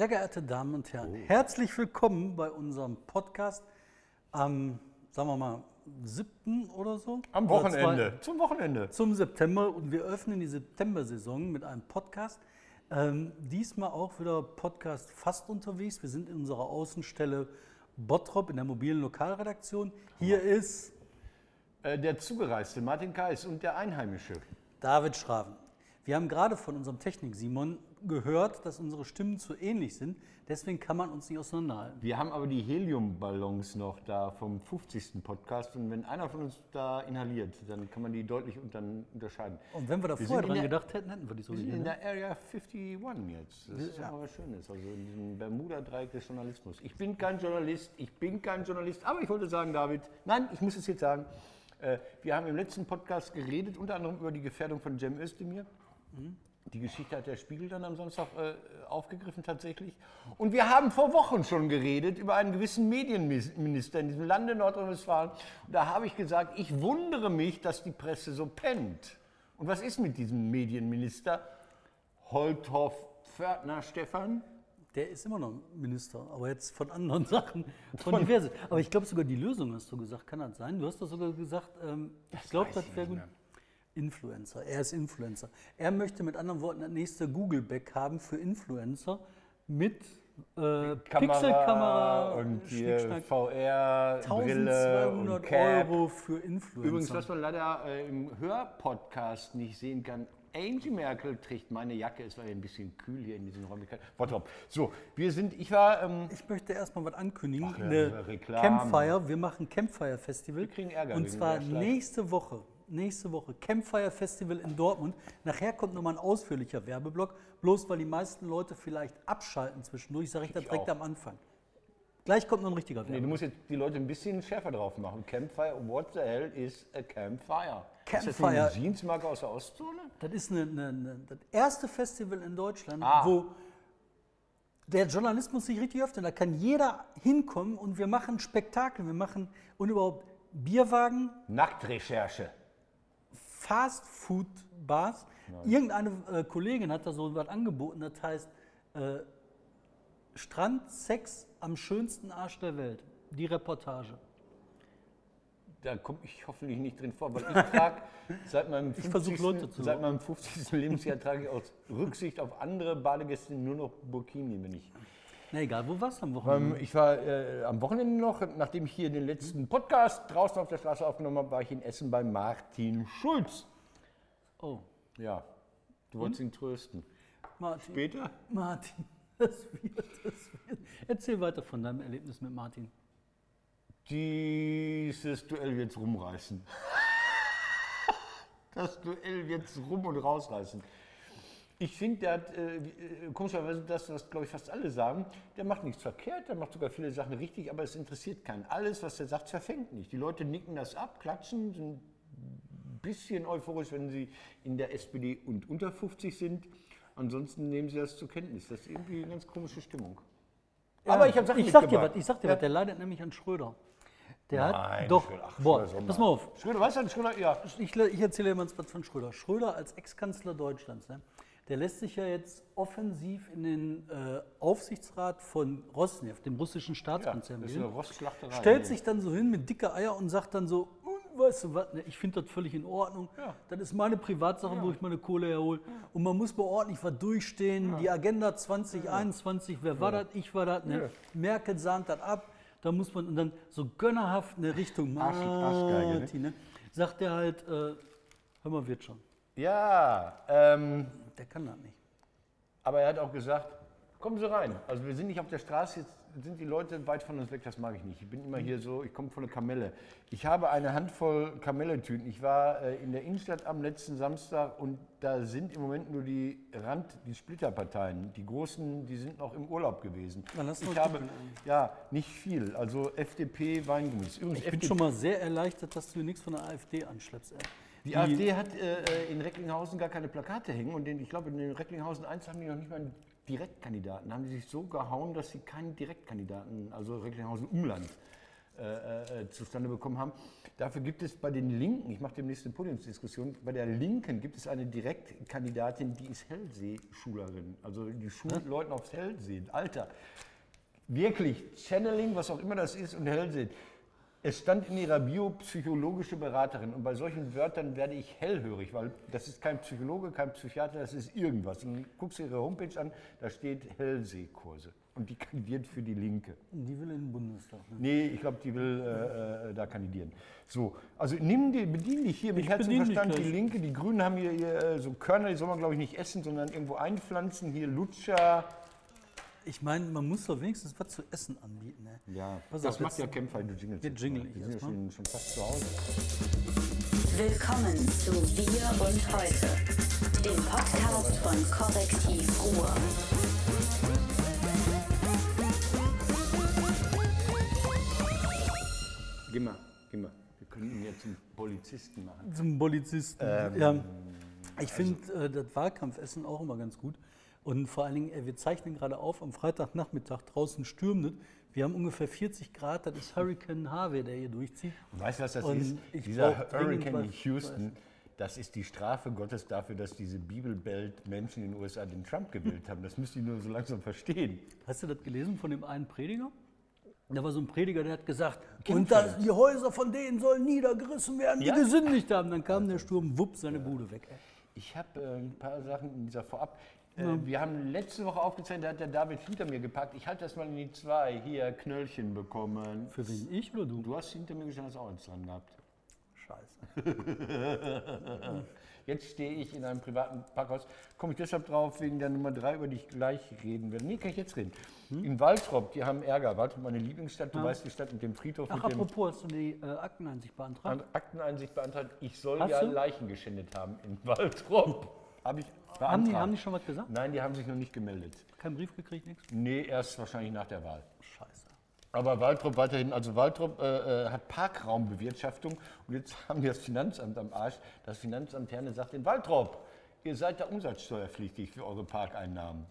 Sehr geehrte Damen und Herren, herzlich willkommen bei unserem Podcast am, sagen wir mal, 7. oder so? Am Wochenende. zwei- Zum Wochenende. Zum September und wir öffnen die September-Saison mit einem Podcast. Ähm, diesmal auch wieder Podcast fast unterwegs. Wir sind in unserer Außenstelle Bottrop in der mobilen Lokalredaktion. Hier ist Äh, der Zugereiste, Martin Kais und der Einheimische. David Schraven. Wir haben gerade von unserem Technik-Simon gehört, dass unsere Stimmen zu ähnlich sind. Deswegen kann man uns nicht auseinanderhalten. Wir haben aber die Heliumballons noch da vom 50. Podcast und wenn einer von uns da inhaliert, dann kann man die deutlich unter unterscheiden. Und wenn wir da Wir vorher dran der- gedacht hätten, hätten wir die so Wir sind in gesehen. Ne? der Area 51 jetzt. Das ist ja was Schönes. Also in diesem Bermuda-Dreieck des Journalismus. Ich bin kein Journalist, ich bin kein Journalist, aber ich wollte sagen, David, nein, ich muss es jetzt sagen. Äh, wir haben im letzten Podcast geredet, unter anderem über die Gefährdung von Cem Özdemir. Die Geschichte hat der Spiegel dann am Samstag äh, aufgegriffen tatsächlich. Und wir haben vor Wochen schon geredet über einen gewissen Medienminister in diesem Lande Nordrhein-Westfalen. Und da habe ich gesagt, ich wundere mich, dass die Presse so pennt. Und was ist mit diesem Medienminister? Holthoff Pförtner Stefan? Der ist immer noch Minister, aber jetzt von anderen Sachen, von diverse. Aber ich glaube sogar die Lösung hast du gesagt, kann das sein? Du hast doch sogar gesagt, ähm, ich glaube, das ich wäre gut. mehr. Influencer, er ist Influencer. Er möchte mit anderen Worten das nächste Google-Back haben für Influencer mit äh, Pixelkamera, und. VR, Brille 1200 und Cap. Euro für Influencer. Übrigens, was man leider äh, im Hörpodcast nicht sehen kann, Angie Merkel trägt meine Jacke. Es war ja ein bisschen kühl hier in diesen Räumlichkeiten. Bottrop. So, wir sind, ich war, ähm, Ich möchte erstmal was ankündigen. ja, Eine Reklame. Campfire. Wir machen Campfire Festival. Wir kriegen Ärger Und zwar nächste Woche. Nächste Woche Campfire Festival in Dortmund. Nachher kommt nochmal ein ausführlicher Werbeblock. Bloß weil die meisten Leute vielleicht abschalten zwischendurch, sage ich das direkt auch. am Anfang. Gleich kommt noch ein richtiger nee, du Werbeblock. musst jetzt die Leute ein bisschen schärfer drauf machen. Campfire, what the hell is a Campfire? Ist das Campfire. eine Jeansmarke aus der Ostzone? Das ist eine, eine, eine, das erste Festival in Deutschland, Ah. wo der Journalismus sich richtig öffnet. Da kann jeder hinkommen und wir machen Spektakel. Wir machen und überhaupt Bierwagen, Nacktrecherche. Fast-Food-Bars. Irgendeine äh, Kollegin hat da so was angeboten, das heißt äh, Strandsex am schönsten Arsch der Welt. Die Reportage. Da komme ich hoffentlich nicht drin vor, weil ich trage seit meinem Ich versuch 50. Leute zu seit meinem 50. Lebensjahr trage ich aus Rücksicht auf andere Badegäste nur noch Burkini, wenn ich Na egal, wo warst du am Wochenende? Ähm, ich war äh, am Wochenende noch, nachdem ich hier den letzten Podcast draußen auf der Straße aufgenommen habe, war ich in Essen bei Martin Schulz. oh, Ja, du wolltest ihn trösten. Martin. Später? Martin, das wird, das wird. Erzähl weiter von deinem Erlebnis mit Martin. Dieses Duell wird's rumreißen. Das Duell wird's rum und rausreißen. Ich finde, der hat, äh, äh, komischerweise das, was glaube ich fast alle sagen, der macht nichts verkehrt, der macht sogar viele Sachen richtig, aber es interessiert keinen. Alles, was er sagt, verfängt nicht. Die Leute nicken das ab, klatschen, sind ein bisschen euphorisch, wenn sie in der SPD und unter 50 sind. Ansonsten nehmen sie das zur Kenntnis. Das ist irgendwie eine ganz komische Stimmung. aber ich habe Sachen ich sag dir was, ich sag dir Ja. was, der leidet nämlich an Schröder. Der Nein, hat doch, Schröder, ach, boah, Schröder pass mal. mal auf, Schröder, weißt du, Schröder, ja. ich, ich erzähle dir mal was von Schröder. Schröder als Ex-Kanzler Deutschlands, ne, der lässt sich ja jetzt offensiv in den äh, Aufsichtsrat von Rosneft, dem russischen Staatskonzern, das ist eine wählen. Rostschlachterei. stellt sich dann so hin mit dicke Eier und sagt dann so, "Und weißt du was, ne, ich finde das völlig in Ordnung. Ja. Das ist meine Privatsache, wo ich meine Kohle herhole. Und man muss mal ordentlich was durchstehen. Die Agenda 2021, wer war das? Ich war das. Ne? Merkel sahnt das ab. Da muss man und dann so gönnerhaft eine Richtung Arsch- Arschgeige, ne? Ne? sagt er halt, äh, hör mal, wird schon. Ja, ähm, Der kann das nicht. aber er hat auch gesagt, kommen Sie rein. Also wir sind nicht auf der Straße, jetzt sind die Leute weit von uns weg, das mag ich nicht. Ich bin immer hier so, ich komme von der Kamelle. Ich habe eine Handvoll Kamelletüten. Ich war äh, in der Innenstadt am letzten Samstag und da sind im Moment nur die Rand, die Splitterparteien. Die großen, die sind noch im Urlaub gewesen. Dann lass ich habe, ja, nicht viel. Also FDP, Weingummis. Übrigens, Ich bin FDP schon mal sehr erleichtert, dass du nichts von der AfD anschleppst. Ey. Die AfD hat äh, in Recklinghausen gar keine Plakate hängen und den, ich glaube, in den Recklinghausen 1 haben die noch nicht mal einen Direktkandidaten. Da haben die sich so gehauen, dass sie keinen Direktkandidaten, also Recklinghausen Umland, äh, äh, zustande bekommen haben. Dafür gibt es bei den Linken, ich mache demnächst eine Podiumsdiskussion, bei der Linken gibt es eine Direktkandidatin, die ist Hellsee-Schülerin. Also die schult Leuten aufs Hellsehen. Alter, wirklich, Channeling, was auch immer das ist, und Hellsehen. Es stand in ihrer Bio psychologische Beraterin und bei solchen Wörtern werde ich hellhörig, weil das ist kein Psychologe, kein Psychiater, das ist irgendwas. Und guckst du ihre Homepage an, da steht Hellseekurse und die kandidiert für die Linke. Die will in den Bundestag. Ne? Nee, ich glaube, die will äh, äh, da kandidieren. So, also nimm die, bedien dich hier mit Herz und Verstand. Die. Linke, die Grünen haben hier, hier äh, so Körner, die soll man glaube ich nicht essen, sondern irgendwo einpflanzen. Hier Lutscher. Ich meine, man muss doch wenigstens was zu essen anbieten. Ne? Ja, Pass das auf, macht ja Kämpfer, du jingelst. Wir jetzt jingeln mal. Wir jetzt sind ja schon, schon fast zu Hause. Willkommen zu Wir und Heute, dem Podcast von Korrektiv Ruhr. Geh mal, geh mal. Wir können ihn jetzt zum Polizisten machen. Zum Polizisten. Ähm, ja. Ich finde äh, das Wahlkampfessen auch immer ganz gut. Und vor allen Dingen, äh, wir zeichnen gerade auf, am Freitagnachmittag draußen stürmt es. Wir haben ungefähr 40 Grad, das ist Hurricane Harvey, der hier durchzieht. Und weißt du, was das Und ist? Dieser Hurricane in Houston, das ist die Strafe Gottes dafür, dass diese Bibelbelt-Menschen in den USA den Trump gewählt haben. Das müsst ihr nur so langsam verstehen. Hast du das gelesen von dem einen Prediger? Da war so ein Prediger, der hat gesagt, und das, die Häuser von denen sollen niedergerissen werden, die Ja. gesündigt haben. Dann kam der Sturm, wupp, seine Bude weg. Ich habe äh, ein paar Sachen in dieser Vorab. Äh, Wir haben letzte Woche aufgezeichnet, da hat der David hinter mir gepackt. Ich halte das mal in die zwei. Hier, Knöllchen bekommen. Für wen? Ich oder du? Du hast hinter mir gestanden, hast auch eins dran gehabt. Scheiße. Jetzt stehe ich in einem privaten Parkhaus. Komme ich deshalb drauf, wegen der Nummer drei, über die ich gleich reden werde. Nee, kann ich jetzt reden. In Waltrop, die haben Ärger. Waltrop, meine Lieblingsstadt. Du weißt, die Stadt mit dem Friedhof, Ach, apropos, hast du die äh, Akteneinsicht beantragt? An Akteneinsicht beantragt. Ich soll Hast ja du? Leichen geschändet haben in Waltrop. Habe ich. Haben die, haben die schon was gesagt? Nein, die haben sich noch nicht gemeldet. Keinen Brief gekriegt, nichts? Nee, erst wahrscheinlich nach der Wahl. Scheiße. Aber Waltrop weiterhin, also Waltrop äh, äh, hat Parkraumbewirtschaftung und jetzt haben die das Finanzamt am Arsch. Das Finanzamt Herne sagt in Waltrop, ihr seid da umsatzsteuerpflichtig für eure Parkeinnahmen.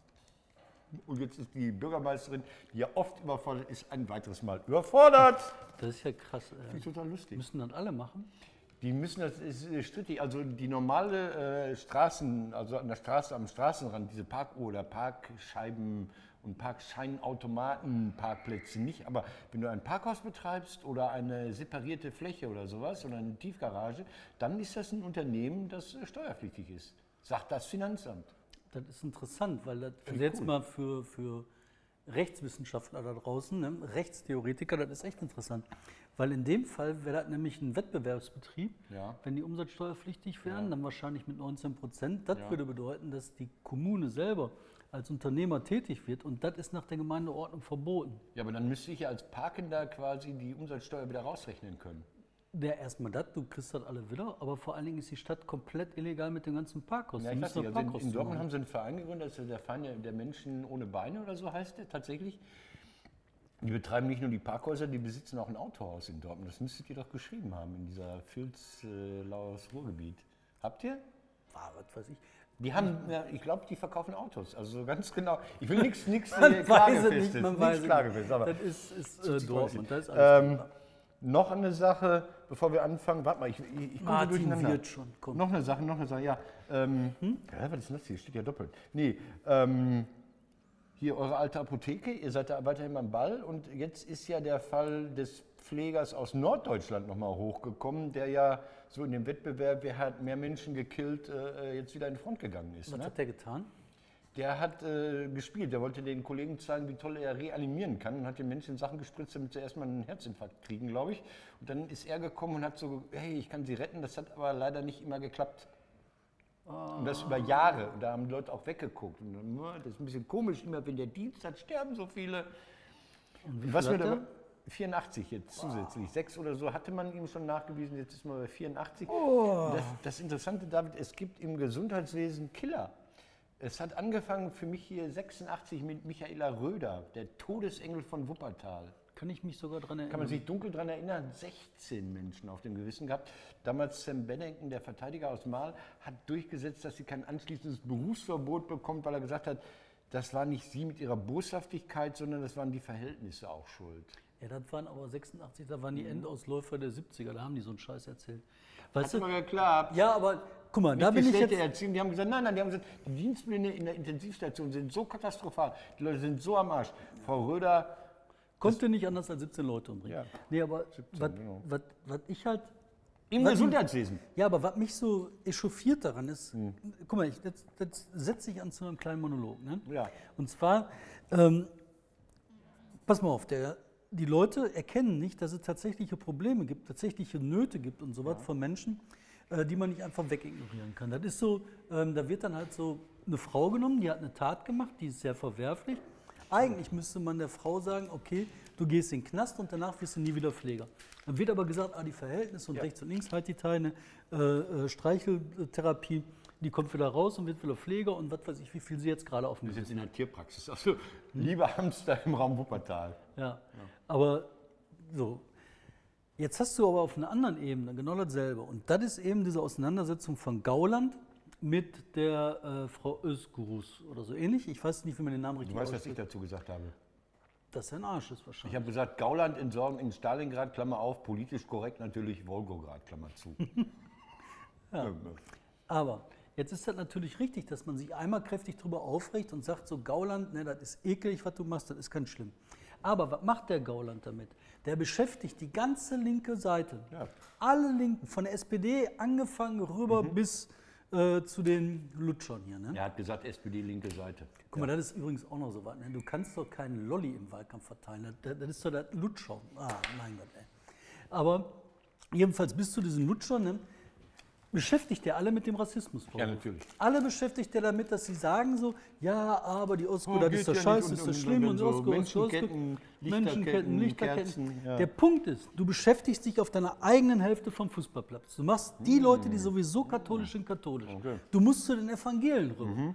Und jetzt ist die Bürgermeisterin, die ja oft überfordert ist, ein weiteres Mal überfordert. Das ist ja krass. Finde Äh, ich total lustig. müssen das alle machen? Die müssen, das ist strittig, also die normale äh, Straßen, also an der Straße, am Straßenrand, diese Park- oder Parkscheiben und Parkscheinautomaten, Parkplätze nicht, aber wenn du ein Parkhaus betreibst oder eine separierte Fläche oder sowas oder eine Tiefgarage, dann ist das ein Unternehmen, das äh, steuerpflichtig ist, sagt das Finanzamt. Das ist interessant, weil das also jetzt cool. mal für, für Rechtswissenschaftler da draußen, ne, Rechtstheoretiker, das ist echt interessant. Weil in dem Fall wäre das nämlich ein Wettbewerbsbetrieb. Ja. Wenn die umsatzsteuerpflichtig wären, dann wahrscheinlich mit 19 Prozent. Das Ja. würde bedeuten, dass die Kommune selber als Unternehmer tätig wird und das ist nach der Gemeindeordnung verboten. Ja, aber dann müsste ich ja als Parkender quasi die Umsatzsteuer wieder rausrechnen können. Ja, erstmal das, du kriegst das alle wieder, aber vor allen Dingen ist die Stadt komplett illegal mit dem ganzen Parkhaus. Ja, ich weiß nicht, also in, in Dortmund haben sie einen Verein gegründet, das ist der Verein der, der Menschen ohne Beine oder so heißt der tatsächlich. Die betreiben nicht nur die Parkhäuser, die besitzen auch ein Autohaus in Dortmund. Das müsstet ihr doch geschrieben haben in dieser Filz-Laus Ruhrgebiet. Habt ihr? Ah, was weiß ich. Die haben, ja, ich glaube, die verkaufen Autos. Also so ganz genau. Ich will nichts nichts äh, weiß es Klagefestes, nicht, man nichts weiß es Klagefestes, nicht. aber Das ist, ist äh, Dortmund, das ist ähm, noch eine Sache, bevor wir anfangen. Warte mal, ich, ich, ich komme durcheinander. wird schon, komm. Noch eine Sache, noch eine Sache, ja. Ähm, ja. Was ist denn das hier? Steht ja doppelt. Nee, ähm, hier eure alte Apotheke, ihr seid da weiterhin am Ball und jetzt ist ja der Fall des Pflegers aus Norddeutschland nochmal hochgekommen, der ja so in dem Wettbewerb, wer hat mehr Menschen gekillt, äh, jetzt wieder in die Front gegangen ist. Was Ne? hat der getan? Der hat äh, gespielt, der wollte den Kollegen zeigen, wie toll er reanimieren kann und hat den Menschen Sachen gespritzt, damit sie erstmal einen Herzinfarkt kriegen, glaube ich. Und dann ist er gekommen und hat so, hey, ich kann sie retten, das hat aber leider nicht immer geklappt. Und das über Jahre. Und da haben Leute auch weggeguckt. Und dann, "Nur, das ist ein bisschen komisch, immer wenn der Dienst hat, sterben so viele. Und was hat da, er? 84 jetzt zusätzlich. Sechs oder so hatte man ihm schon nachgewiesen, jetzt ist man bei 84. Und Das, das Interessante, David, es gibt im Gesundheitswesen Killer. Es hat angefangen für mich hier 86 mit Michaela Röder, der Todesengel von Wuppertal. Kann ich mich sogar dran erinnern? Kann man sich dunkel daran erinnern, 16 Menschen auf dem Gewissen gehabt. Damals Sam Bennington, der Verteidiger aus Mahl, hat durchgesetzt, dass sie kein anschließendes Berufsverbot bekommt, weil er gesagt hat, das war nicht sie mit ihrer Boshaftigkeit, sondern das waren die Verhältnisse auch schuld. Ja, das waren aber 86, da waren die Mhm. Endausläufer der 70er, da haben die so einen Scheiß erzählt. Weißt Hat du? mal geklappt. Ja, aber guck mal, da bin ich jetzt. erziehen. Die haben gesagt, nein, nein, die haben gesagt, die Dienstpläne in der Intensivstation sind so katastrophal. Die Leute sind so am Arsch. Frau Röder, Konnte nicht anders als 17 Leute umbringen. Ja. Nee, aber was, genau. was, was ich halt. im Was- Gesundheitswesen. Ja, aber was mich so echauffiert daran ist, Hm. guck mal, ich, das, das setze ich an zu einem kleinen Monolog. Ne? Ja. Und zwar, ähm, pass mal auf, der, die Leute erkennen nicht, dass es tatsächliche Probleme gibt, tatsächliche Nöte gibt und so was von Menschen, äh, die man nicht einfach wegignorieren kann. Das ist so, ähm, da wird dann halt so eine Frau genommen, die hat eine Tat gemacht, die ist sehr verwerflich. Eigentlich müsste man der Frau sagen, okay, du gehst in den Knast und danach wirst du nie wieder Pfleger. Dann wird aber gesagt, ah, die Verhältnisse und Ja. rechts und links halt die Teile, äh, äh, Streicheltherapie, die kommt wieder raus und wird wieder Pfleger und was weiß ich, wie viel sie jetzt gerade auf dem ist jetzt in der Tierpraxis. Also, lieber Hamster im Raum Wuppertal. Ja, aber so. Jetzt hast du aber auf einer anderen Ebene genau dasselbe. Und das ist eben diese Auseinandersetzung von Gauland mit der äh, Frau Özgurus oder so ähnlich. Ich weiß nicht, wie man den Namen Du richtig weißt, was ich dazu gesagt habe. Dass er ein Arsch ist Ich wahrscheinlich. habe gesagt, Gauland entsorgen in Stalingrad, Klammer auf, politisch korrekt natürlich Wolgograd, Klammer zu. ja. Aber jetzt ist das natürlich richtig, dass man sich einmal kräftig darüber aufregt und sagt, so Gauland, ne, das ist eklig, was du machst, das ist ganz schlimm. Aber was macht der Gauland damit? Der beschäftigt die ganze linke Seite. Ja. Alle Linken, von der SPD angefangen rüber bis äh, zu den Lutschern hier. Ne? Er hat gesagt, SPD linke Seite. Guck mal, das ist übrigens auch noch so was. Ne? Du kannst doch keinen Lolli im Wahlkampf verteilen. Das, das ist doch der Lutscher. Ah, mein Gott, ey. Aber jedenfalls bis zu diesen Lutschern ne, beschäftigt der alle mit dem Rassismus. Ja, natürlich. Alle beschäftigt er damit, dass sie sagen so, ja, aber die Osko, Oh, das ist doch ja scheiße, ist und- doch und- schlimm und und, so. Menschenketten, Menschenketten, Lichterketten, ja. Der Punkt ist, du beschäftigst dich auf deiner eigenen Hälfte vom Fußballplatz. Du machst die Leute, die sowieso katholisch sind, katholisch. Okay. Mhm. Du musst zu den Evangelien rüber.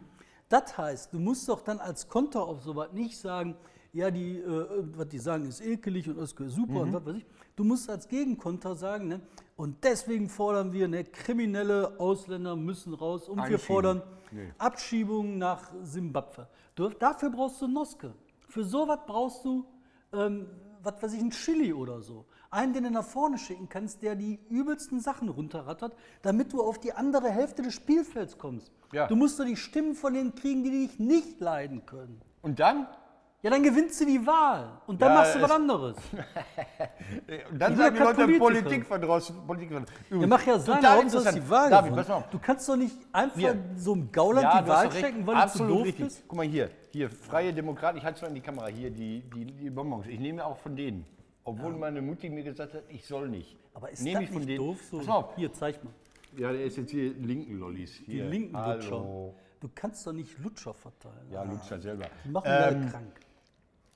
Das heißt, du musst doch dann als Konter auf sowas nicht sagen, ja, die, äh, was die sagen, ist ekelig und ist super und Mhm. was weiß ich. Du musst als Gegenkonter sagen, ne, und deswegen fordern wir, ne, kriminelle Ausländer müssen raus und wir fordern Nee. Abschiebungen nach Simbabwe. Du, dafür brauchst du Noske. Für sowas brauchst du, ähm, was weiß ich, einen Chili oder so. Einen, den du nach vorne schicken kannst, der die übelsten Sachen runterrattert, damit du auf die andere Hälfte des Spielfelds kommst. Ja. Du musst doch die Stimmen von denen kriegen, die dich nicht leiden können. Und dann? Ja, dann gewinnst du die Wahl und dann Ja, machst du was es- anderes. Und dann Ich sagen die Leute Politiker. Politik von draußen. Politik von Ja, mach ja sein, Hauptsache ist die. Wahl David, pass auf. Du kannst doch nicht einfach Hier. so einem Gauland Ja, die du Wahl schenken, weil du zu Absolut doof richtig. bist. Guck mal hier, hier, Freie Demokraten, ich halte es mal in die Kamera, hier, die, die, die Bonbons. Ich nehme auch von denen. Obwohl meine Mutti mir gesagt hat, ich soll nicht. Aber ist nehme das ich von nicht denen. doof so? Pass auf. Hier, zeig mal. Ja, der ist jetzt hier linken Lollis. Die Hier. linken Hallo. Lutscher. Du kannst doch nicht Lutscher verteilen. Ja, Lutscher selber. Die machen wir Ähm, alle krank.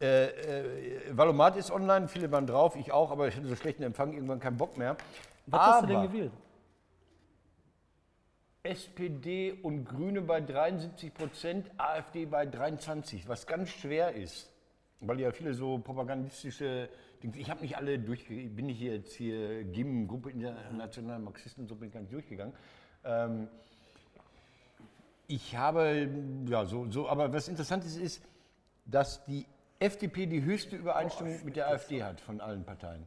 Äh, äh, Valomat ist online, viele waren drauf, ich auch, aber ich hatte so schlechten Empfang, irgendwann keinen Bock mehr. Was hast du denn aber gewählt? SPD und Grüne bei 73 Prozent, AfD bei 23, was ganz schwer ist, weil ja viele so propagandistische Dinge, ich habe nicht alle durchgegangen, bin ich jetzt hier GIM, Gruppe Internationaler Marxisten und so, bin ich gar nicht durchgegangen. Ähm, ich habe, ja, so, so, aber was interessant ist, ist, dass die FDP die höchste Übereinstimmung mit der AfD hat von allen Parteien.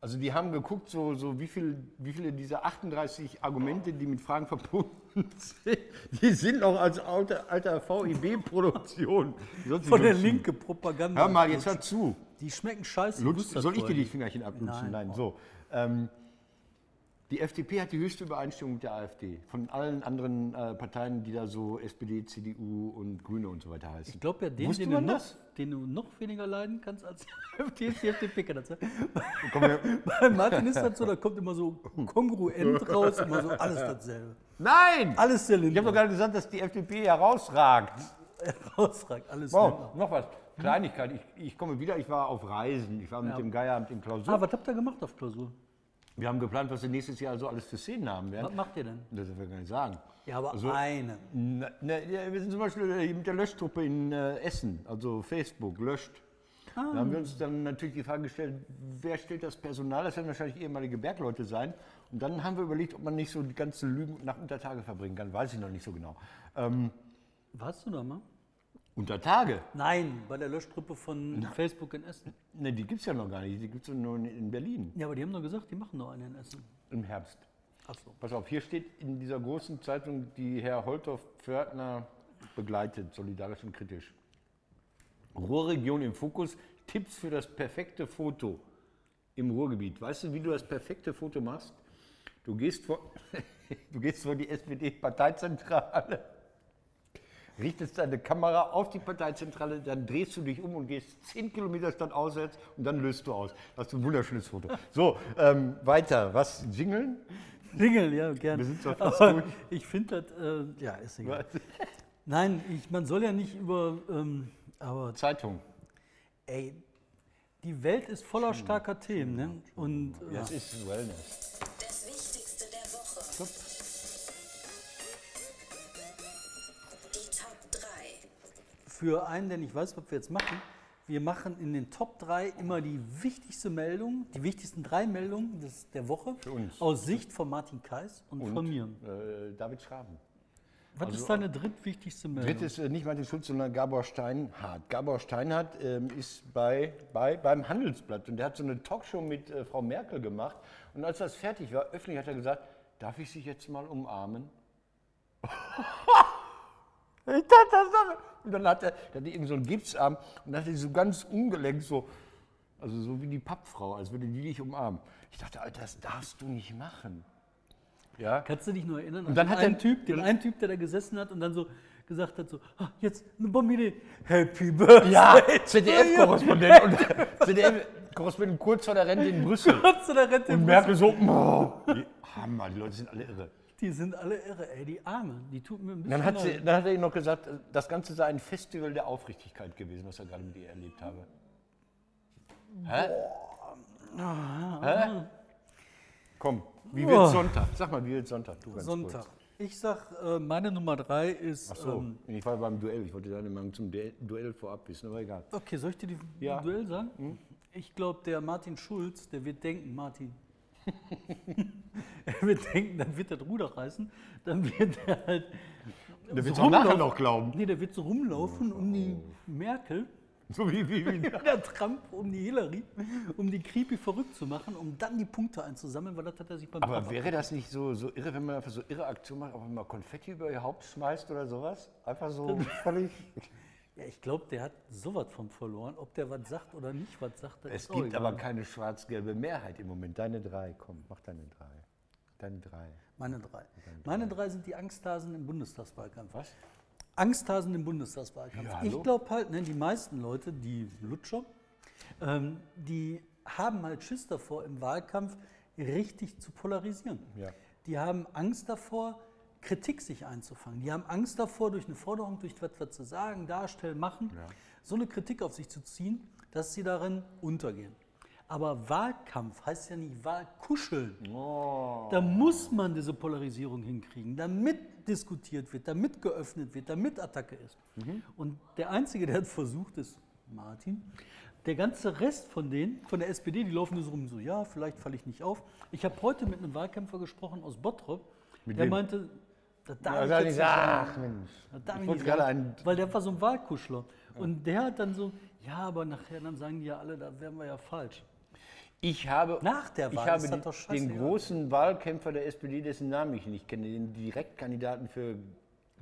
Also die haben geguckt, so, so wie, viel, wie viele dieser 38 Argumente, die mit Fragen verbunden sind, die sind noch als alter, alter VIB-Produktion. Von der linke Propaganda. Hör mal, jetzt hör zu. Die schmecken scheiße. Lutsch, soll ich dir die. Fingerchen ablutschen? Nein. Nein, so. Ähm, die FDP hat die höchste Übereinstimmung mit der AfD. Von allen anderen äh, Parteien, die da so SPD, CDU und Grüne und so weiter heißen. Ich glaube ja, den, den du, noch, den du noch weniger leiden kannst als die AfD, ist die FDP. Kann das her. Bei Martin ist das so, da kommt immer so kongruent raus, immer so alles dasselbe. Nein! Alles der Ich habe doch Lindner. gerade gesagt, dass die FDP herausragt. Rausragt, alles Lindner. noch was. Kleinigkeit. Ich, ich komme wieder, ich war auf Reisen. Ich war mit Ja. dem Geierabend in Klausur. Ah, was habt ihr gemacht auf Klausur? Wir haben geplant, was wir nächstes Jahr so alles für Szenen haben werden. Was macht ihr denn? Das dürfen wir gar nicht sagen. Ja, aber Also- eine. Na, na, ja, wir sind zum Beispiel äh, mit der Löschtruppe in äh, Essen, also Facebook, löscht. Ah. Da haben wir uns dann natürlich die Frage gestellt, wer stellt das Personal? Das werden wahrscheinlich ehemalige Bergleute sein. Und dann haben wir überlegt, ob man nicht so die ganzen Lügen nach Untertage verbringen kann. Weiß ich noch nicht so genau. Ähm, Warst du da mal? Unter Tage? Nein, bei der Löschtruppe von Facebook in Essen. Ne, die gibt es ja noch gar nicht. Die gibt es nur in- in Berlin Ja, aber die haben doch gesagt, die machen noch eine in Essen. im Herbst. Ach so. Pass auf, hier steht in dieser großen Zeitung, die Herr Holthoff-Pförtner begleitet, solidarisch und kritisch. Ruhrregion im Fokus, Tipps für das perfekte Foto im Ruhrgebiet. Weißt du, wie du das perfekte Foto machst? Du gehst vor, du gehst vor die SPD-Parteizentrale, richtest deine Kamera auf die Parteizentrale, dann drehst du dich um und gehst 10 Kilometer statt auswärts und dann löst du aus. Das ist ein wunderschönes Foto. So, ähm, weiter. Was? Jingeln? Ringel, ja, gerne. Wir sind zwar fast Aber durch. ich finde das, äh, ja, ist egal. Nein, ich, man soll ja nicht über, ähm, aber Zeitung. ey, die Welt ist voller starker Themen, ne? Und äh, Das ist Wellness. Für einen, der nicht weiß, was wir jetzt machen, wir machen in den Top 3 immer die wichtigste Meldung, die wichtigsten drei Meldungen des, der Woche uns. aus Sicht von Martin Kais und, Und von mir. Äh, David Schraben. Was also- ist deine drittwichtigste Meldung? Dritt ist äh, nicht Martin Schulz, sondern Gabor Steinhardt. Gabor Steinhardt ähm, ist bei, bei, beim Handelsblatt und der hat so eine Talkshow mit äh, Frau Merkel gemacht. Und als das fertig war, öffentlich hat er gesagt, darf ich Sie jetzt mal umarmen? ich dachte, das doch- und dann hat er, der hatte eben so einen Gipsarm und dann hat er so ganz ungelenkt so, also so wie die Pappfrau, als würde die dich umarmen. Ich dachte, Alter, das darfst du nicht machen. Ja? Kannst du dich nur erinnern? Und dann an hat er- Typ, den einen Typ, der da gesessen hat und dann so gesagt hat so, ah, jetzt eine Bombe, Happy Birthday. Ja, ZDF-Korrespondent und ZDF-Korrespondent kurz vor der Rente in Brüssel. Gott sei Dank rennt der Und Bus. Merkel so, oh, Hammer, die Leute sind alle irre. Die sind alle irre, ey, die Arme, die tut mir ein bisschen Dann hat, sie, leid. dann hat er ihm noch gesagt, das Ganze sei ein Festival der Aufrichtigkeit gewesen, was er gerade mit ihr erlebt habe. Hä? Hä? Komm, wie wird. Sonntag? Sag mal, wie wird Sonntag? Du ganz Sonntag. Kurz. Ich sag, äh, meine Nummer drei ist, Ach so, ähm, ich war beim Duell. Ich wollte deine Meinung zum Du- Duell vorab wissen, aber egal. okay, soll ich dir die Ja. Hm? Duell sagen? Ich glaube, der Martin Schulz, der wird denken, Martin, er wird denken, dann wird er das Ruder reißen, dann wird er halt Der wird so auch nachher rumlaufen. noch glauben. Nee, der wird so rumlaufen um die Merkel, So wie, wie, wie. der Trump um die Hillary, um die creepy verrückt zu machen, um dann die Punkte einzusammeln, weil das hat er sich beim Aber Papa- wäre das nicht so, so irre, wenn man einfach so irre Aktion macht, auch mal Konfetti über ihr Haupt schmeißt oder sowas? Einfach so völlig. Ja, ich glaube, der hat sowas von verloren. Ob der was sagt oder nicht was sagt, das Es ist gibt aber keine schwarz-gelbe Mehrheit im Moment. Deine drei, komm, mach deine drei. Deine drei. Meine drei. Meine drei sind die Angsthasen im Bundestagswahlkampf. Was? Angsthasen im Bundestagswahlkampf. Ja, ich glaube halt, ne, die meisten Leute, die Lutscher, ähm, die haben halt Schiss davor, im Wahlkampf richtig zu polarisieren. Ja. Die haben Angst davor, Kritik sich einzufangen. Die haben Angst davor, durch eine Forderung, durch was, was zu sagen, darstellen, machen, so eine Kritik auf sich zu ziehen, dass sie darin untergehen. Aber Wahlkampf heißt ja nicht Wahlkuscheln. Da muss man diese Polarisierung hinkriegen, damit diskutiert wird, damit geöffnet wird, damit Attacke ist. Und der Einzige, der hat versucht, ist Martin. Der ganze Rest von denen, von der SPD, die laufen so rum, so, ja, vielleicht falle ich nicht auf. Ich habe heute mit einem Wahlkämpfer gesprochen aus Bottrop, Mit der wem? meinte, das darf Ja, ich sag jetzt ich, nicht sagen. ach Mensch. Das darf Ich ich nicht sagen, einen- weil der war so ein Wahlkuschler. Und der hat dann so, ja, aber nachher, dann sagen die ja alle, da wären wir ja falsch. Ich habe, Nach der ich Wahl habe ist das die, den großen Wahlkämpfer der SPD, dessen Namen ich nicht kenne, den Direktkandidaten für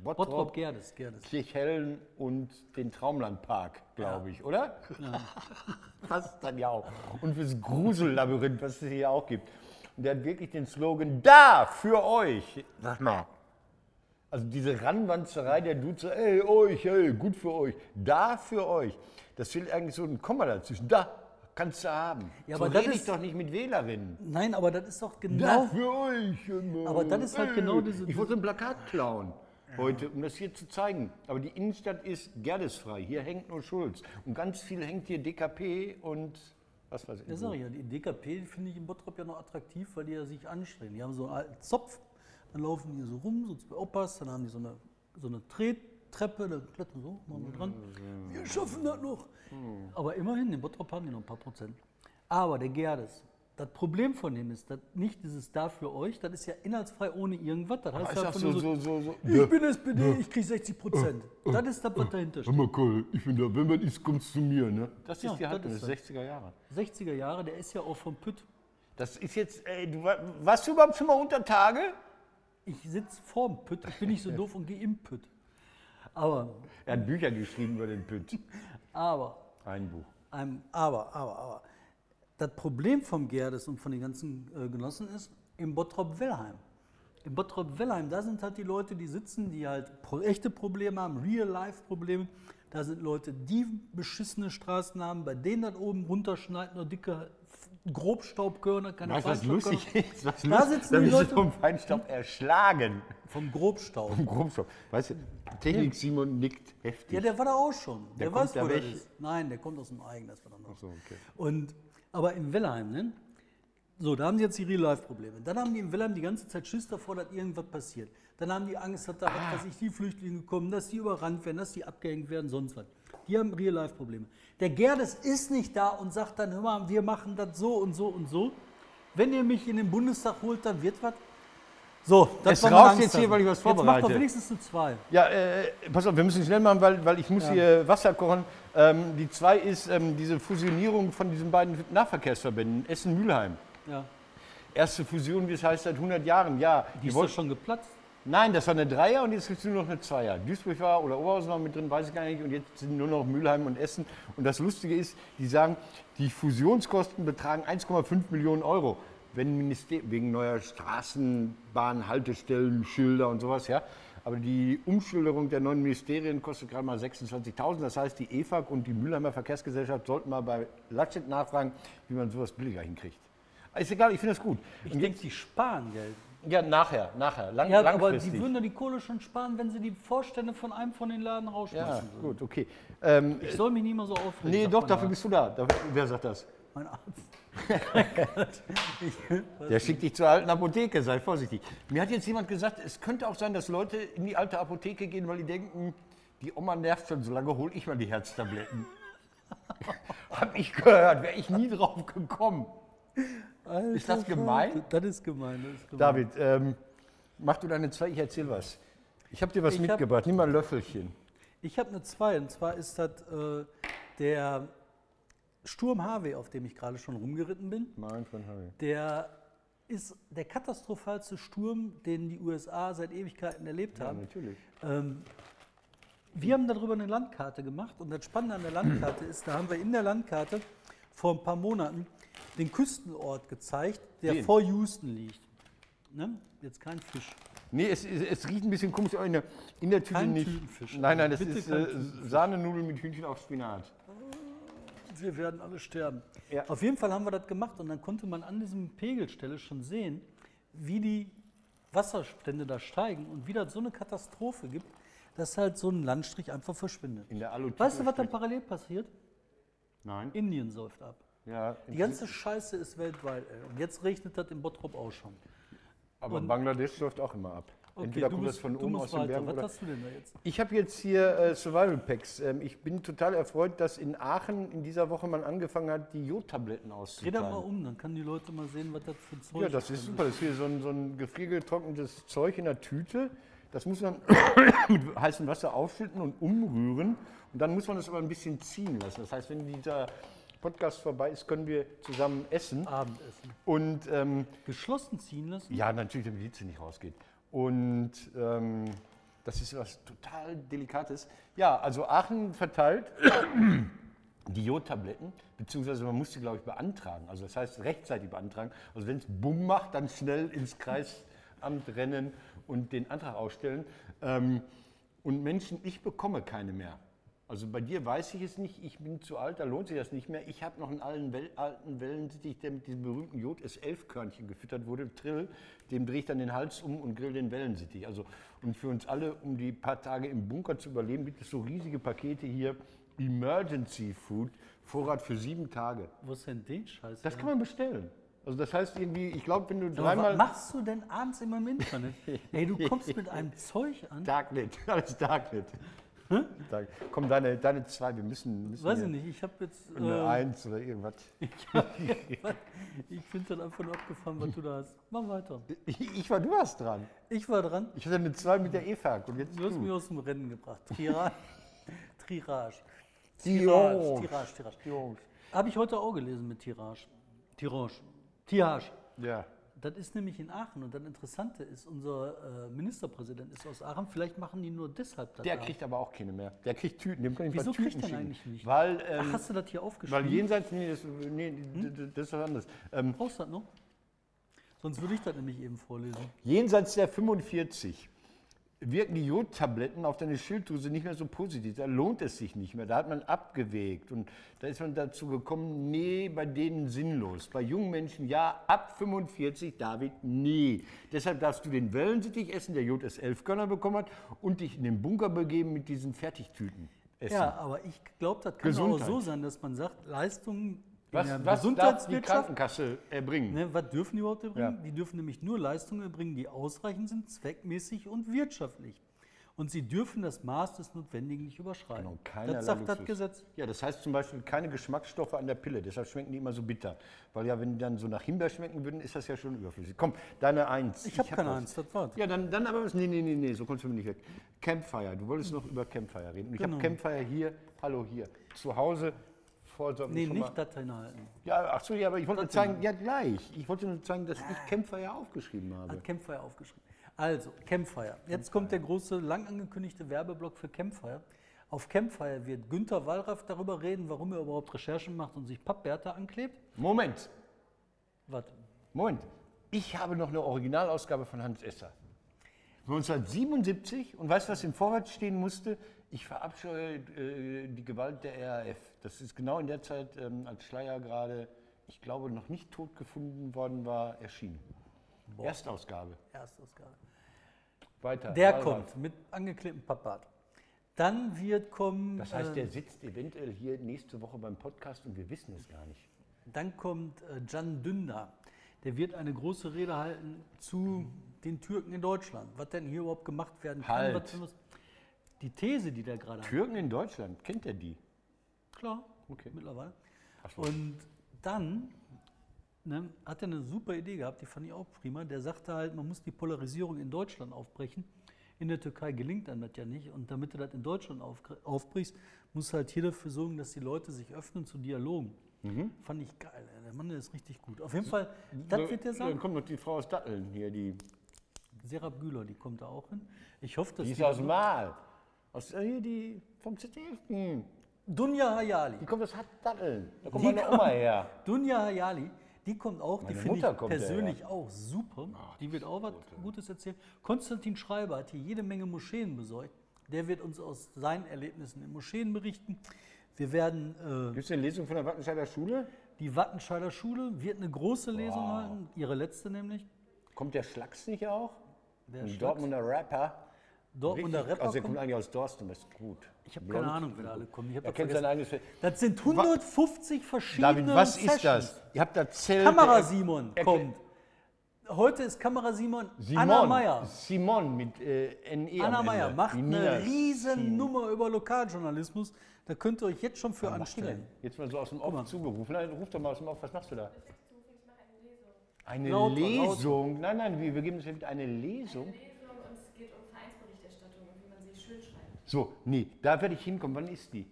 Bottrop Bottrop, Gerdes, Gerdes. Kirchhellen und den Traumlandpark, glaube ich, oder? Fast dann ja auch. Und fürs Grusellabyrinth, was es hier auch gibt. Und der hat wirklich den Slogan, da, für euch. Sag mal. Also diese Ranwanzerei der Duze, ey, euch, ey, gut für euch. Da, für euch. Das fehlt eigentlich so ein Komma dazwischen. Da, kannst du haben. Ja, so aber das rede ich ist- doch nicht mit Wählerinnen. Nein, aber das ist doch Da, genau. für euch. immer. Aber das ist halt Ey. genau diese- Ich wollte ein Plakat klauen heute, um das hier zu zeigen. Aber die Innenstadt ist gerdesfrei. Hier hängt nur Schulz. Und ganz viel hängt hier DKP und was weiß ich. Ja, sag ich ja, die DKP finde ich in Bottrop ja noch attraktiv, weil die ja sich anstrengen. Die haben so einen alten Zopf, dann laufen die so rum, so zwei Opas, dann haben die so eine, so eine Trettreppe, da klettern so, machen wir dran. Wir schaffen das noch. Aber immerhin, in Bottrop haben die noch ein paar Prozent. Aber der Gerdes, Das Problem von dem ist, dass nicht dieses da für euch, das ist ja inhaltsfrei ohne irgendwas. Das heißt Ist ja einfach so, so, so, so. ich bin SPD, ich kriege 60 Prozent. Das ist das, was dahinter Hör steht. mal, Karl, ich bin da, wenn man ist, kommst du zu mir, ne? Das ist Ja, die das Haltung ist des das. 60er Jahre. 60er Jahre, der ist ja auch vom Pütt. Das ist jetzt, ey, du, war- warst du überhaupt schon mal unter Tage? Ich sitze vorm Pütt, ich bin nicht so doof und gehe im Pütt. Aber, Er hat Bücher geschrieben über den Pütt. aber, Ein Buch. ähm, aber, aber, aber. Das Problem vom Gerdes und von den ganzen äh, Genossen ist, im Bottrop-Wellheim. Im Bottrop-Wellheim, da sind halt die Leute, die sitzen, die halt pro echte Probleme haben, Real-Life-Probleme. Da sind Leute, die beschissene Straßen haben, bei denen das oben runterschneit nur dicke Grobstaubkörner, keine Weißt du, was lustig ist? Was Da lustig- sitzen da die bist du Leute- vom Feinstaub erschlagen. Vom Grobstaub. Vom Grobstaub. Weißt du, Technik Simon nickt heftig. Ja, der war da auch schon. Der, kommt weiß, da wo der weg. ist. Nein, der kommt aus dem Eigen, das war dann noch. so, okay. Und, aber im Wellheim, ne? So, da haben sie jetzt die Real-Life-Probleme. Dann haben die im Wellheim die ganze Zeit Schiss davor, dass irgendwas passiert. Dann haben die Angst, dass da, was weiß ich, die Flüchtlinge kommen, dass die überrannt werden, dass die abgehängt werden, sonst was. Die haben Real-Life-Probleme. Der Gerdes ist nicht da und sagt dann, hör mal, wir machen das so und so und so. Wenn ihr mich in den Bundestag holt, dann wird was. So, das Es war Angst jetzt hier, weil ich was Jetzt mach doch vorbereite. wenigstens eine zwei. Ja, äh, pass auf, wir müssen schnell machen, weil, weil ich muss hier Wasser kochen. Ähm, die zwei ist ähm, diese Fusionierung von diesen beiden Nahverkehrsverbänden, Essen-Mülheim. Ja. Erste Fusion, wie es heißt, seit 100 Jahren. Ja, Die die ist doch schon geplatzt. Nein, das war eine Dreier und jetzt gibt es nur noch eine Zweier. Duisburg war oder Oberhausen war mit drin, weiß ich gar nicht. Und jetzt sind nur noch Mülheim und Essen. Und das Lustige ist, die sagen, die Fusionskosten betragen 1,5 Millionen Euro. Wenn Minister wegen neuer Straßenbahn, Haltestellen, Schilder und sowas, ja. Aber die Umschilderung der neuen Ministerien kostet gerade mal 26.000. Das heißt, die EFAG und die Mülheimer Verkehrsgesellschaft sollten mal bei Laschet nachfragen, wie man sowas billiger hinkriegt. Ist egal, ich finde das gut. Ich denke, sie sparen Geld. Ja, nachher, nachher, lang, Ja, aber langfristig. die würden doch die Kohle schon sparen, wenn sie die Vorstände von einem von den Laden Ja, rausschmeißen würden. gut, okay. Ähm, Ich soll mich nie mehr so aufregen. nee, doch, dafür Arzt. bist du da. Dafür, wer sagt das? Mein Arzt. Der schickt dich zur alten Apotheke, sei vorsichtig. Mir hat jetzt jemand gesagt, es könnte auch sein, dass Leute in die alte Apotheke gehen, weil die denken, die Oma nervt schon so lange, hol ich mal die Herztabletten. Hab ich gehört, wäre ich nie drauf gekommen. Ist das gemein? Das ist gemein. Das ist gemein. David, ähm, mach du deine zwei, ich erzähl was. Ich habe dir was Ich hab- mitgebracht, nimm mal ein Löffelchen. Ich habe eine 2 und zwar ist das äh, der Sturm Harvey, auf dem ich gerade schon rumgeritten bin. Mein von Harry. Der ist der katastrophalste Sturm, den die USA seit Ewigkeiten erlebt Ja, haben. natürlich. Ähm, wir haben darüber eine Landkarte gemacht und das Spannende an der Landkarte ist, da haben wir in der Landkarte vor ein paar Monaten den Küstenort gezeigt, der Den? vor Houston liegt. Ne? Jetzt kein Fisch. Nee, es, es, es riecht ein bisschen komisch aber in der, in der Tüte Kein nicht. Tütenfisch. Nein, nein, das Bitte ist äh. Sahnenudeln mit Hühnchen auf Spinat. Wir werden alle sterben. Ja. Auf jeden Fall haben wir das gemacht und dann konnte man an diesem Pegelstelle schon sehen, wie die Wasserstände da steigen und wie das so eine Katastrophe gibt, dass halt so ein Landstrich einfach verschwindet. In der Alu Weißt du, was da parallel passiert? Nein. Indien säuft ab. Ja, Die ganze Scheiße ist weltweit. Ey. Und jetzt regnet das in Bottrop auch schon. aber und- Bangladesch läuft auch immer ab. Entweder kommt das von oben aus den weiter. Bergen Was oder. hast du denn da jetzt? Ich habe jetzt hier äh, Survival Packs. Ähm, ich bin total erfreut, dass in Aachen in dieser Woche man angefangen hat, die Jodtabletten Dreh da auszuteilen. mal um, dann können die Leute mal sehen, was das für ein Zeug Ja, das ist super. Das ist hier so ein, so ein gefriergetrocknetes Zeug in der Tüte. Das muss man mit heißem Wasser aufschütten und umrühren. Und dann muss man das aber ein bisschen ziehen lassen. Das heißt, wenn dieser Podcast vorbei ist, können wir zusammen essen. Abendessen. Und ähm, Geschlossen ziehen lassen? ja, natürlich, damit die Hitze nicht rausgeht. Und ähm, das ist was total Delikates. Ja, also Aachen verteilt die Jodtabletten, beziehungsweise man muss sie, glaube ich, beantragen. Also das heißt rechtzeitig beantragen. Also wenn es Bumm macht, dann schnell ins Kreisamt rennen und den Antrag ausstellen. Ähm, und Menschen, ich bekomme keine mehr. Also bei dir weiß ich es nicht, ich bin zu alt, da lohnt sich das nicht mehr. Ich habe noch einen alten, Wel alten Wellensittich, der mit diesem berühmten Jod S11-Körnchen gefüttert wurde, Trill, dem drehe ich dann den Hals um und grill den Wellensittich. Also, und für uns alle, um die paar Tage im Bunker zu überleben, gibt es so riesige Pakete hier, Emergency Food, Vorrat für sieben Tage. Wo ist denn den Scheiß? Das kann man bestellen. Also das heißt irgendwie, ich glaube, wenn du Aber was dreimal... machst du denn abends immer im Internet? Ey, du kommst mit einem Zeug an. Darknet, alles Darknet. Danke. Komm, deine, deine zwei, wir müssen. müssen Weiß ich nicht, ich habe jetzt. Eine äh, Eins oder irgendwas. ich finde dann einfach nur abgefahren, was du da hast. Mach weiter. Ich, ich war, du warst dran. Ich war dran. Ich hatte eine 2 mit der EFAG und jetzt Du hast du. mich aus dem Rennen gebracht. Tirage. Tirage. Tirage. Tirage, Tirage. Habe ich heute auch gelesen mit Tirage. Tirage. Tirage. Ja. Das ist nämlich in Aachen. Und das Interessante ist, unser äh, Ministerpräsident ist aus Aachen. Vielleicht machen die nur deshalb das. Der kriegt aber auch keine mehr. Der kriegt Tüten. Dem kann ich Wieso Tüten kriegt schicken. eigentlich nicht? Weil, Ach, ähm, hast du das hier aufgeschrieben? weil jenseits, nee, das, nee, d- das ist was anderes. Ähm, Brauchst du das noch? Sonst würde ich das nämlich eben vorlesen. jenseits der 45 wirken die Jodtabletten auf deine Schilddrüse nicht mehr so positiv. Da lohnt es sich nicht mehr. Da hat man abgewägt. Und da ist man dazu gekommen, nee, bei denen sinnlos. Bei jungen Menschen ja, ab 45, David, nee. Deshalb darfst du den Wellensittich essen, der JS11-Gönner bekommen hat, und dich in den Bunker begeben mit diesen Fertigtüten essen. Ja, aber ich glaube, das kann auch Gesundheit. so sein, dass man sagt, Leistungen Was, der was darf die. Krankenkasse erbringen? Ne, was dürfen die überhaupt erbringen? Ja. Die dürfen nämlich nur Leistungen erbringen, die ausreichend sind, zweckmäßig und wirtschaftlich. Und sie dürfen das Maß des Notwendigen nicht überschreiten. Genau, keinerlei das sagt das. Gesetz. Ja, das heißt zum Beispiel keine Geschmacksstoffe an der Pille. Deshalb schmecken die immer so bitter. Weil ja, wenn die dann so nach Himbeer schmecken würden, ist das ja schon überflüssig. Komm, deine Eins. Ich habe hab keine was. Angst, das war's. Ja, dann, dann aber was. Nee, nee, nee, nee, so kommst du mir nicht weg. Campfire. Du wolltest noch über Campfire reden. Und ich Genau. habe Campfire hier, hallo hier, zu Hause. So, Nee, nicht mal- das hinhalten. Ja, ach so, ja, aber ich wollte nur Das zeigen, ja gleich. Ich wollte nur zeigen, dass ich Campfire aufgeschrieben habe. Hat Campfire aufgeschrieben. Also, Campfire. Jetzt kommt der große, lang angekündigte Werbeblock für Campfire. Auf Campfire wird Günter Wallraff darüber reden, warum er überhaupt Recherchen macht und sich Pappbärte anklebt. Moment, Warte. Moment. Ich habe noch eine Originalausgabe von Hans Esser. 1977 und weißt du, was im Vorwort stehen musste? Ich verabscheue äh, die Gewalt der RAF. Das ist genau in der Zeit, ähm, als Schleier gerade, ich glaube, noch nicht tot gefunden worden war, erschienen. Erstausgabe. Erstausgabe. Weiter. Der Wallraff. kommt mit angeklebtem Pappbart. Dann wird kommen. Das heißt, äh, der sitzt eventuell hier nächste Woche beim Podcast und wir wissen es gar nicht. Dann kommt äh, Can Dündar. Der wird eine große Rede halten zu den Türken in Deutschland. Was denn hier überhaupt gemacht werden kann. Halt. was Die These, die der gerade hat. Türken in Deutschland, kennt er die? Klar, Okay. mittlerweile. So. Und dann ne, hat er eine super Idee gehabt, die fand ich auch prima. Der sagte halt, man muss die Polarisierung in Deutschland aufbrechen. In der Türkei gelingt einem das ja nicht. Und damit du das in Deutschland aufgr- aufbrichst, muss halt hier dafür sorgen, dass die Leute sich öffnen zu Dialogen. Mhm. Fand ich geil. Der Mann der ist richtig gut. Auf jeden Fall, das wird der Dann sagen. kommt noch die Frau aus Datteln hier, die, Serap Güler, die kommt da auch hin. Ich hoffe, dass die ist die aus dem Mal. Aus, äh, hier die vom ZDF. Dunja Hayali. Die kommt aus Datteln. Da kommt Die meine Oma her. Dunja Hayali, die kommt auch, die Meine finde Mutter ich persönlich auch super. die wird auch was Gutes erzählen. Konstantin Schreiber hat hier jede Menge Moscheen besorgt. Der wird uns aus seinen Erlebnissen in Moscheen berichten. Wir werden äh, Gibt es eine Lesung von der Wattenscheider Schule? die Wattenscheider Schule wird eine große Lesung halten, ihre letzte nämlich. Kommt der Schlacks nicht auch? Der Ein Schlacks. Dortmunder Rapper. Dortmunder Richtig- Rapper Also der kommt eigentlich aus Dorsten, das ist gut. Ich habe keine Ahnung, wer da alle kommen. Ich Er das kennt sein eigenes Feld. Das sind 150 verschiedene David, was ist Sessions. das? Ihr habt da Zelt. Kamera Simon Erklä- kommt. Heute ist Kamera Simon, Simon. Anna Meyer. Simon mit äh, NE Anna Meyer macht eine riesen Nummer über Lokaljournalismus. Da könnt ihr euch jetzt schon für Was anstellen. Jetzt mal so aus dem. Off zugerufen. Nein, ruf doch mal aus dem Off. Was machst du da? Eine Lauter, Lesung. Nein, nein, wir, wir geben uns wieder eine Lesung. Lesung und es geht um Vereinsberichterstattung und wie man sie schön schreibt. So, nee, da werde ich hinkommen. Wann ist die?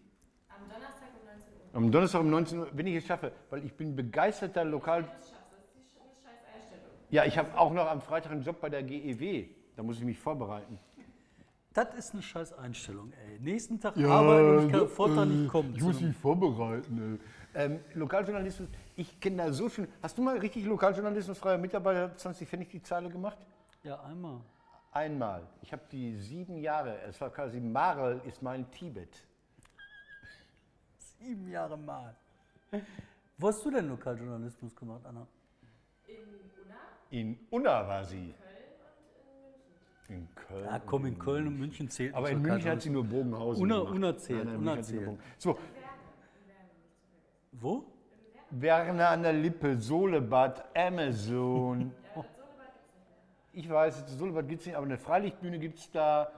Am Donnerstag um 19 Uhr. Am Donnerstag um 19 Uhr, wenn ich es schaffe, weil ich bin begeisterter Lokal. Das schaffst du, das ist die sch- eine scheiß Einstellung. Ja, ich habe auch noch am Freitag einen Job bei der GEW. Da muss ich mich vorbereiten. Das ist eine scheiß Einstellung, ey. Nächsten Tag arbeiten und ich kann Vortag nicht kommen. Ich muss mich vorbereiten. Ähm, Lokaljournalismus, ich kenne da so schön. Hast du mal richtig Lokaljournalismus, freier Mitarbeiter, 20 Pfennig die Zeile gemacht? Ja, einmal. Einmal. Ich habe die sieben Jahre, es war quasi Marel ist mein Tibet. Sieben Jahre mal. Wo hast du denn Lokaljournalismus gemacht, Anna? In Unna, In Unna war sie. Köln und in München. In Köln. Ja, komm, in Köln und München zählt Aber in München hat sie nur Bogenhausen Unna- gemacht. Unna zählt, Nein, nein, Unna zählt. Bogen- So, Wo? Werner an der Lippe, Solebad, Amazon. Ich weiß, Solebad gibt es nicht, aber eine Freilichtbühne gibt es da.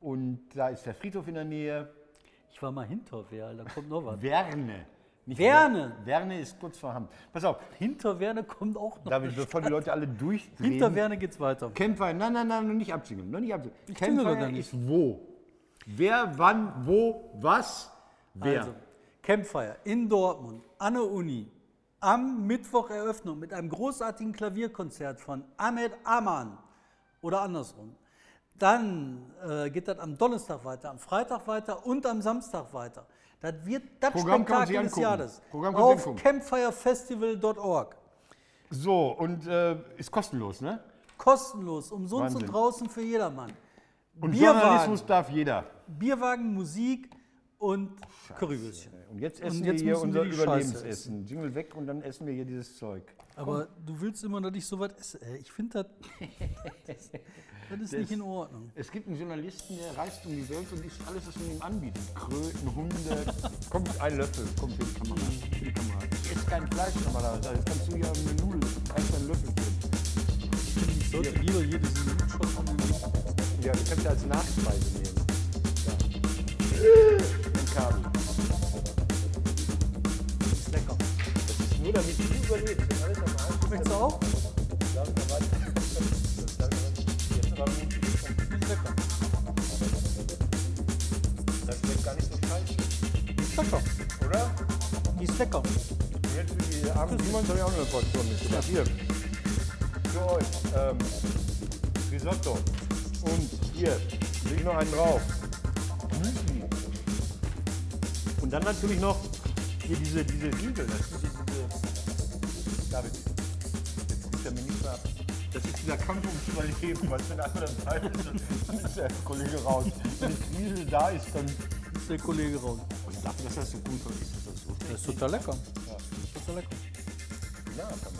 Und da ist der Friedhof in der Nähe. Ich war mal hinter Werl, da kommt noch was. Werne. Nicht Werne. Wer- Werne ist kurz vor Hamm. Pass auf, Hinter Werne kommt auch noch. Eine bevor die. Leute alle durchdrehen. Hinter Werne geht's weiter. Campfire, nein, nein, nein, noch nicht absingen. Noch nicht absingen. Ich Campfire nicht. ist wo? Wer, wann, wo, was, wer. Also, Campfire in Dortmund, an der Uni, am Mittwoch Eröffnung mit einem großartigen Klavierkonzert von Ahmed Aman oder andersrum. Dann äh, geht das am Donnerstag weiter, am Freitag weiter und am Samstag weiter. Das wird das Programm Spektakel des. Jahres. Programm Auf campfirefestival.org. So, und äh, ist kostenlos, ne? Kostenlos, umsonst Wahnsinn. und draußen für jedermann. Und Bierwagen, Journalismus darf jeder. Bierwagen, Musik und Currywürstchen. Und jetzt Und essen jetzt wir hier wir unser Scheiße Überlebensessen. Jingle weg und dann essen wir hier dieses Zeug. Aber du willst immer, dass ich so was esse. Ich finde, das, das ist nicht in Ordnung. Es gibt einen Journalisten, der reist um die Welt und isst alles, was man ihm anbietet. Kröten, Hunde. Kommt ein Löffel, kommt für die Kamera. Für die Kamera. Ich esse kein Fleisch normalerweise. Jetzt kannst du hier eine Nudel, kannst einen Löffel. Ich sollte lieber hier diesen dem Ja, du kannst ja als Nachspeise nehmen. Ja. Ein Kabel. ist lecker. Das ist nur damit du überlebst. Wenn alles am Arsch Schmeckt's auch? Das. Jetzt aber. Ist lecker. Das schmeckt gar nicht so scheiße. Ist lecker. Oder? Ist lecker. Jetzt für die armen Simons habe ich auch noch eine Portion mitgebracht. Hier. Für euch. Ähm, Risotto. Und hier. Leg noch einen drauf. Dann natürlich noch hier diese, diese Riegel. Das ist diese. David. Jetzt gibt er mir nicht mehr ab. Das ist dieser Kampf ums Überleben. Was wenn einer Zeit ist, dann ist der Kollege raus. Wenn die Krise da ist, dann. Ist der Kollege raus. Und dafür, dass das so gut ist, ist das so Das ist total lecker. Total lecker. Ja, kann.